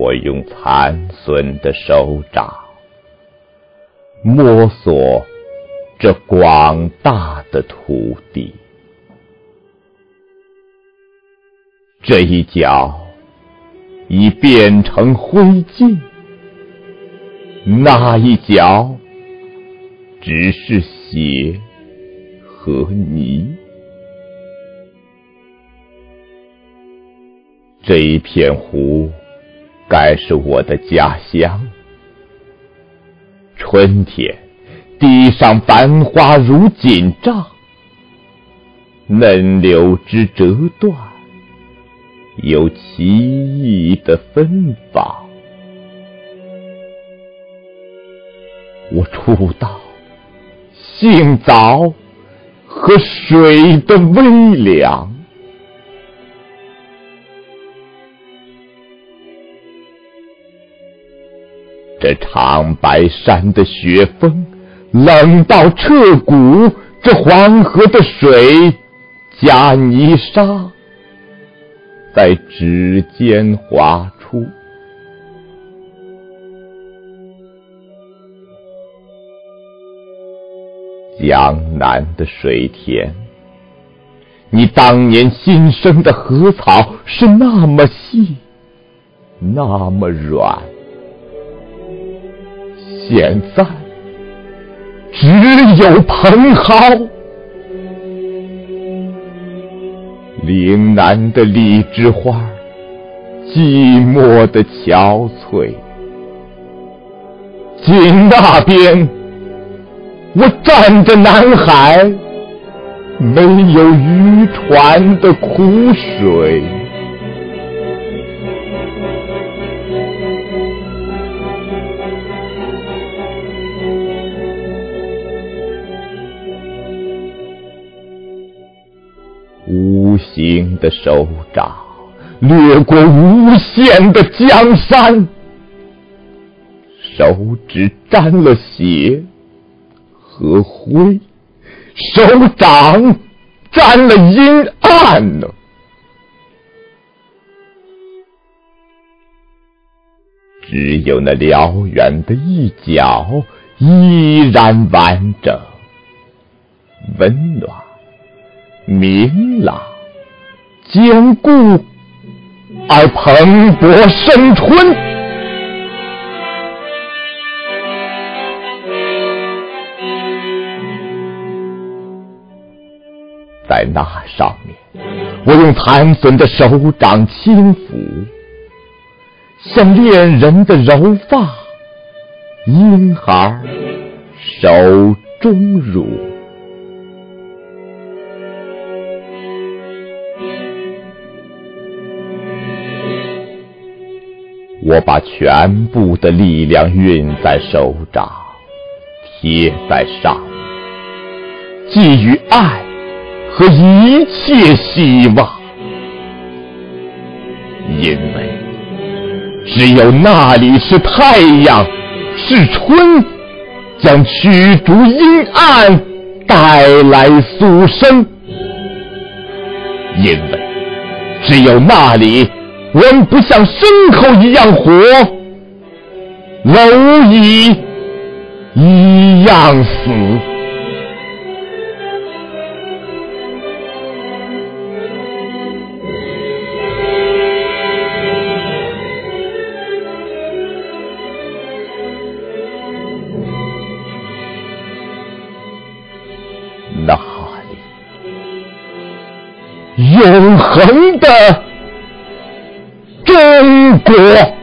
我用残损的手掌摸索这广大的土地，这一角已变成灰烬，那一角只是血和泥。这一片湖。该是我的家乡。春天，地上繁花如锦帐，嫩柳枝折断，有奇异的芬芳。我触到杏枣和水的微凉。这长白山的雪峰冷到彻骨，这黄河的水加泥沙，在指尖划出。江南的水田，你当年新生的禾草是那么细，那么软。现在只有蓬蒿，岭南的荔枝花寂寞的憔悴。井那边，我站着南海，没有渔船的苦水。鹰的手掌掠过无限的江山，手指沾了血和灰，手掌沾了阴暗呢。只有那辽远的一角依然完整、温暖。明朗、坚固而蓬勃生春，在那上面，我用残损的手掌轻抚，像恋人的柔发，婴孩手中乳。我把全部的力量运在手掌，贴在上，寄予爱和一切希望，因为只有那里是太阳，是春，将驱逐阴暗，带来苏生，因为只有那里。人不像牲口一样活，蝼蚁一样死。那里永恒的。中国。